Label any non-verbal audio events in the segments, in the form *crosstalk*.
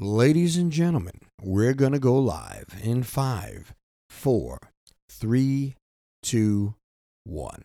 Ladies and gentlemen, we're going to go live in five, four, three, two, one.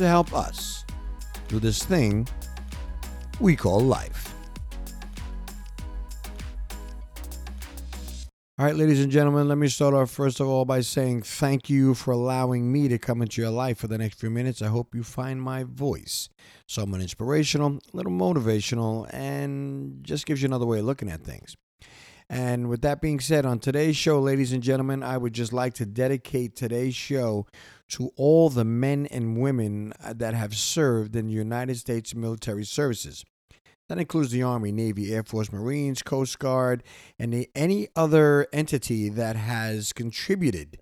to help us do this thing we call life. All right, ladies and gentlemen, let me start off first of all by saying thank you for allowing me to come into your life for the next few minutes. I hope you find my voice somewhat inspirational, a little motivational, and just gives you another way of looking at things. And with that being said, on today's show, ladies and gentlemen, I would just like to dedicate today's show to all the men and women uh, that have served in the United States military services. That includes the Army, Navy, Air Force, Marines, Coast Guard, and any other entity that has contributed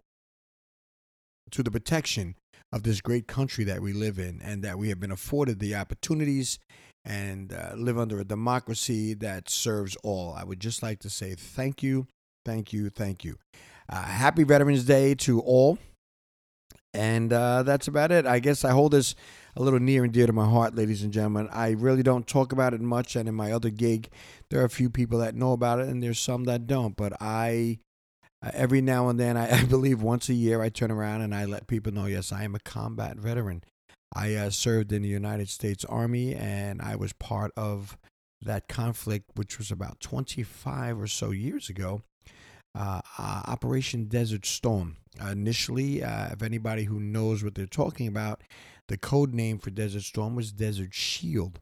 to the protection of this great country that we live in and that we have been afforded the opportunities and uh, live under a democracy that serves all. I would just like to say thank you, thank you, thank you. Uh, happy Veterans Day to all. And uh, that's about it. I guess I hold this a little near and dear to my heart, ladies and gentlemen. I really don't talk about it much. And in my other gig, there are a few people that know about it, and there's some that don't. But I, uh, every now and then, I, *laughs* I, believe once a year, I turn around and I let people know yes, I am a combat veteran. I uh, served in the United States Army, and I was part of that conflict, which was about 25 or so years ago. Uh, uh, Operation Desert Storm. Initially, uh, if anybody who knows what they're talking about, the code name for Desert Storm was Desert Shield.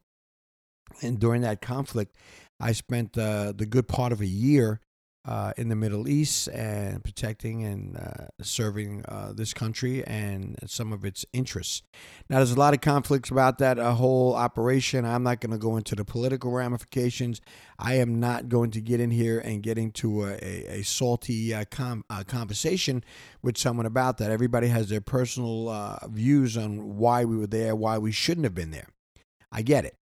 And during that conflict, I spent uh, the good part of a year uh, in the Middle East and protecting and uh, serving uh, this country and some of its interests. Now, there's a lot of conflicts about that uh, whole operation. I'm not going to go into the political ramifications. I am not going to get in here and get into a, a, a salty uh, com- uh, conversation with someone about that. Everybody has their personal views on why we were there, why we shouldn't have been there. I get it.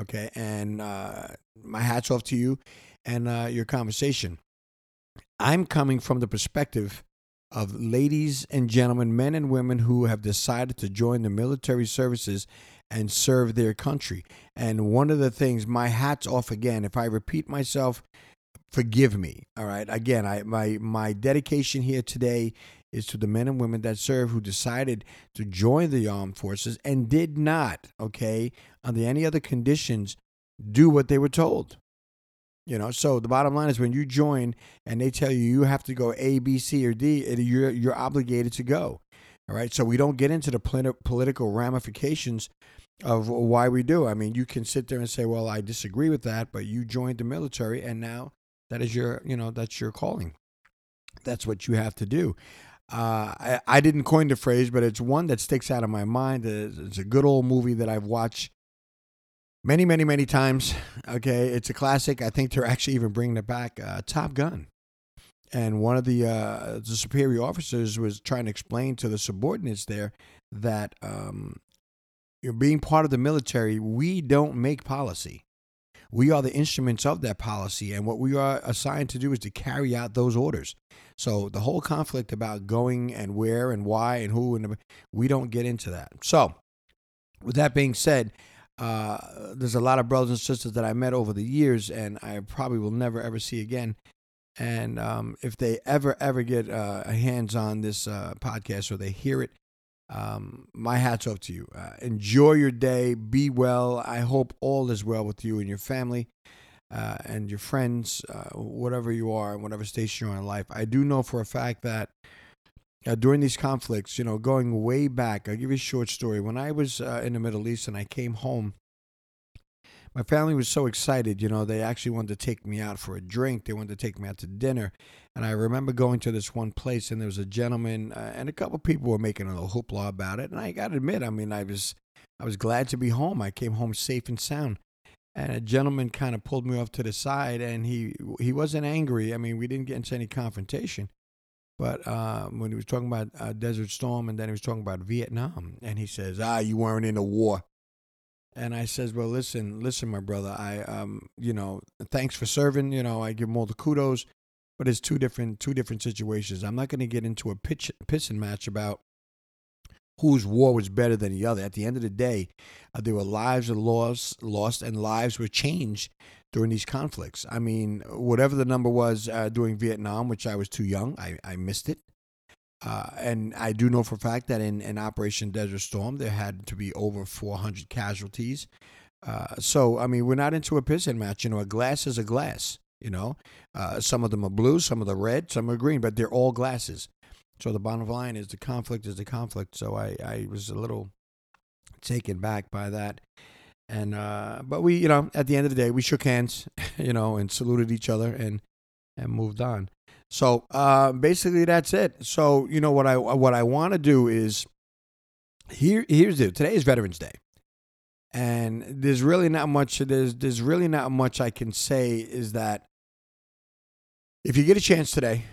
Okay. And my hat's off to you and your conversation. I'm coming from the perspective of ladies and gentlemen, men and women who have decided to join the military services and serve their country. And one of the things, my hat's off again. If I repeat myself, forgive me. All right. Again, I my my dedication here today is to the men and women that serve who decided to join the armed forces and did not, okay, under any other conditions, do what they were told. You know, so the bottom line is when you join and they tell you you have to go A, B, C, or D, you're you're obligated to go. All right. So we don't get into the political ramifications of why we do. I mean, you can sit there and say, "Well, I disagree with that," but you joined the military, and now that is your, you know, that's your calling. That's what you have to do. Uh, I, I didn't coin the phrase, but it's one that sticks out of my mind. It's a good old movie that I've watched many, many, many times. Okay, it's a classic. I think they're actually even bringing it back. Uh, Top Gun, and one of the uh, the superior officers was trying to explain to the subordinates there that um, you're being part of the military. We don't make policy. We are the instruments of that policy, and what we are assigned to do is to carry out those orders. So the whole conflict about going and where and why and who and we don't get into that. So, with that being said, uh, there's a lot of brothers and sisters that I met over the years, and I probably will never ever see again. And um, if they ever ever get uh, hands on this uh, podcast or they hear it, um, my hats off to you. Uh, enjoy your day. Be well. I hope all is well with you and your family. uh, and your friends, uh, whatever you are, and whatever station you're in life. I do know for a fact that uh, during these conflicts, you know, going way back, I'll give you a short story. When I was uh, in the Middle East and I came home, my family was so excited. You know, they actually wanted to take me out for a drink. They wanted to take me out to dinner. And I remember going to this one place, and there was a gentleman uh, and a couple people were making a little hoopla about it. And I got to admit, I mean, I was I was glad to be home. I came home safe and sound. And a gentleman kind of pulled me off to the side, and he he wasn't angry. I mean, we didn't get into any confrontation, but uh, when he was talking about uh, Desert Storm, and then he was talking about Vietnam, and he says, "Ah, you weren't in a war." And I says, "Well, listen, listen, my brother. I, um, you know, thanks for serving. You know, I give him all the kudos, but it's two different two different situations. I'm not going to get into a pitch pissing match about whose war was better than the other. At the end of the day, uh, there were lives lost, lost, and lives were changed during these conflicts. I mean, whatever the number was uh, during Vietnam, which I was too young, I, I missed it. Uh, and I do know for a fact that in, in Operation Desert Storm, there had to be over 400 casualties. Uh, so, I mean, we're not into a pissing match. You know, a glass is a glass. You know, uh, some of them are blue, some of them are red, some are green, but they're all glasses. So the bottom line is the conflict is the conflict. So I, I was a little taken back by that. And uh, but we, you know, at the end of the day, we shook hands, *laughs* you know, and saluted each other and and moved on. So uh, basically, that's it. So you know what I what I want to do is here. Here's it. Today is Veterans Day, and there's really not much. There's there's really not much I can say. Is that if you get a chance today,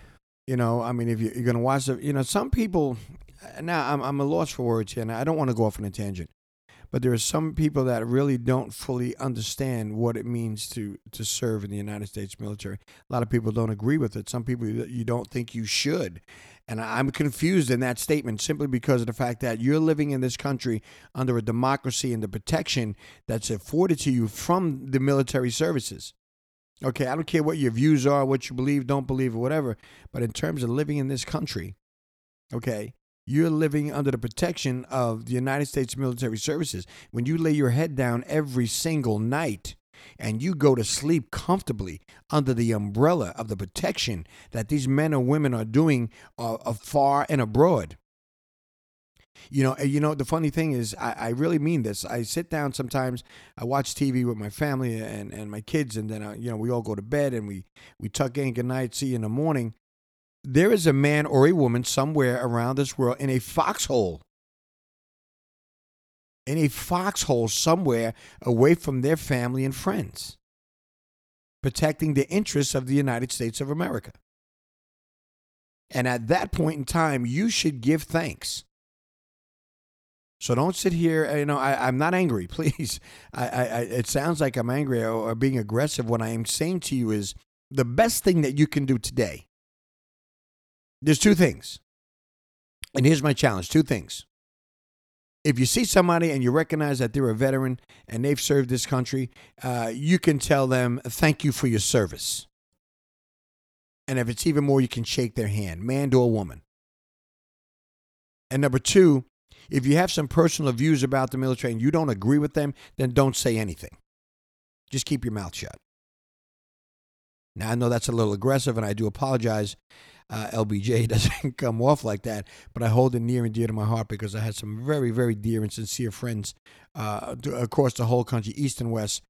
you know, I mean, if you're going to watch the, you know, some people. Now I'm I'm a loss for words here, and I don't want to go off on a tangent but there are some people that really don't fully understand what it means to to serve in the United States military. A lot of people don't agree with it. Some people you don't think you should. And I'm confused in that statement simply because of the fact that you're living in this country under a democracy and the protection that's afforded to you from the military services. Okay, I don't care what your views are, what you believe, don't believe, or whatever, but in terms of living in this country, okay, you're living under the protection of the United States military services. When you lay your head down every single night and you go to sleep comfortably under the umbrella of the protection that these men and women are doing uh, afar and abroad. You know, you know. The funny thing is, I, I, really mean this. I sit down sometimes. I watch TV with my family and, and my kids, and then uh, you know we all go to bed and we we tuck in good night, see you in the morning there is a man or a woman somewhere around this world in a foxhole. In a foxhole somewhere away from their family and friends, protecting the interests of the United States of America. And at that point in time, you should give thanks. So don't sit here. You know, I, am not angry. *laughs* Please, I, I, it sounds like I'm angry or, or being aggressive. What I am saying to you is the best thing that you can do today there's two things. And here's my challenge two things. If you see somebody and you recognize that they're a veteran and they've served this country, uh, you can tell them, thank you for your service. And if it's even more, you can shake their hand, man to a woman. And number two, if you have some personal views about the military and you don't agree with them, then don't say anything. Just keep your mouth shut. Now, I know that's a little aggressive, and I do apologize uh, LBJ *laughs* doesn't come off like that, but I hold it near and dear to my heart because I had some very, very dear and sincere friends uh, across the whole country, east and west,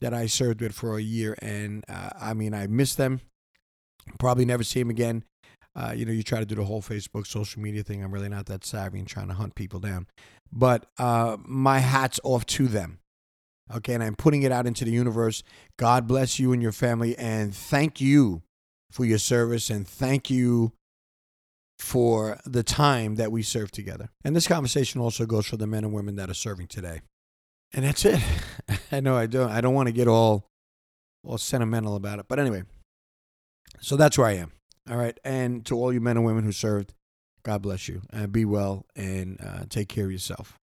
that I served with for a year. And uh, I mean, I miss them. Probably never see them again. Uh, you know, you try to do the whole Facebook social media thing. I'm really not that savvy in trying to hunt people down. But uh, my hat's off to them. Okay, and I'm putting it out into the universe. God bless you and your family, and thank you for your service and thank you for the time that we serve together. And this conversation also goes for the men and women that are serving today. And that's it. *laughs* I know I don't I don't want to get all all sentimental about it. But anyway, so that's where I am. All right. And to all you men and women who served, God bless you. Uh, be well and uh, take care of yourself.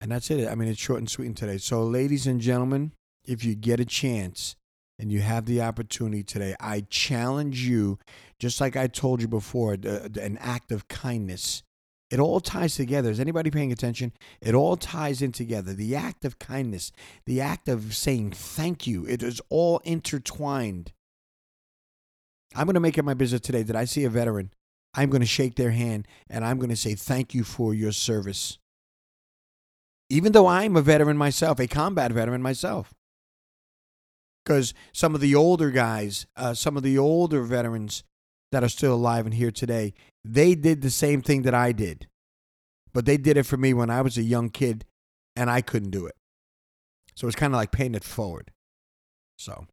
And that's it. I mean, it's short and sweet today. So, ladies and gentlemen, if you get a chance, and you have the opportunity today, I challenge you, just like I told you before, an act of kindness It all ties together. Is anybody paying attention? It all ties in together. The act of kindness, the act of saying thank you, it is all intertwined. I'm going to make it my business today that I see a veteran, I'm going to shake their hand and I'm going to say thank you for your service. Even though I'm a veteran myself, a combat veteran myself. Because some of the older guys, uh, some of the older veterans that are still alive and here today, they did the same thing that I did. But they did it for me when I was a young kid and I couldn't do it. So it's kind of like paying it forward. So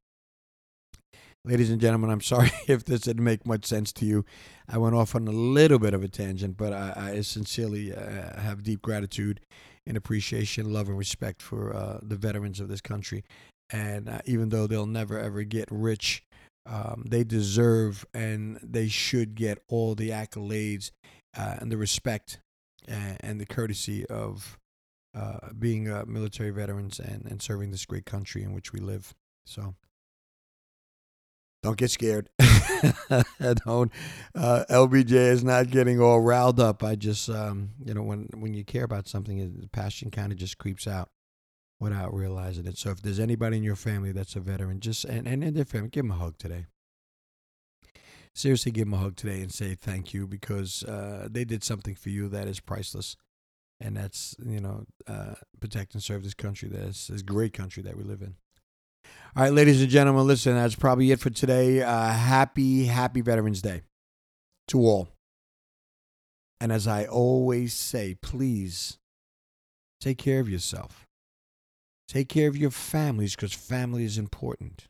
Ladies and gentlemen, I'm sorry *laughs* if this didn't make much sense to you. I went off on a little bit of a tangent, but I, I sincerely uh, have deep gratitude and appreciation, love, and respect for uh, the veterans of this country. And uh, even though they'll never ever get rich, um, they deserve and they should get all the accolades uh, and the respect and, and the courtesy of uh, being uh, military veterans and, and serving this great country in which we live. So don't get scared. *laughs* don't. Uh, LBJ is not getting all riled up. I just, um, you know, when when you care about something, the passion kind of just creeps out without realizing it. So if there's anybody in your family that's a veteran, just and and in their family, give them a hug today. Seriously, give them a hug today and say thank you because uh, they did something for you that is priceless, and that's you know uh, protect and serve this country. That's this great country that we live in. All right, ladies and gentlemen, listen, that's probably it for today. Uh, happy, happy Veterans Day to all. And as I always say, please take care of yourself. Take care of your families because family is important.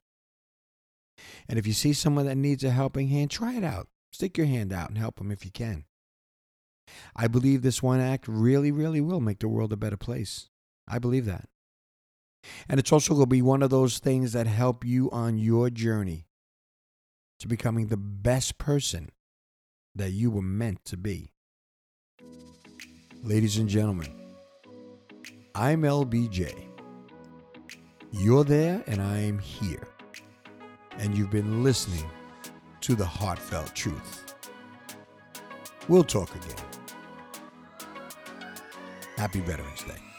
And if you see someone that needs a helping hand, try it out. Stick your hand out and help them if you can. I believe this one act really, really will make the world a better place. I believe that. And it's also going to be one of those things that help you on your journey to becoming the best person that you were meant to be. Ladies and gentlemen, I'm LBJ. You're there and I'm here. And you've been listening to the heartfelt truth. We'll talk again. Happy Veterans Day.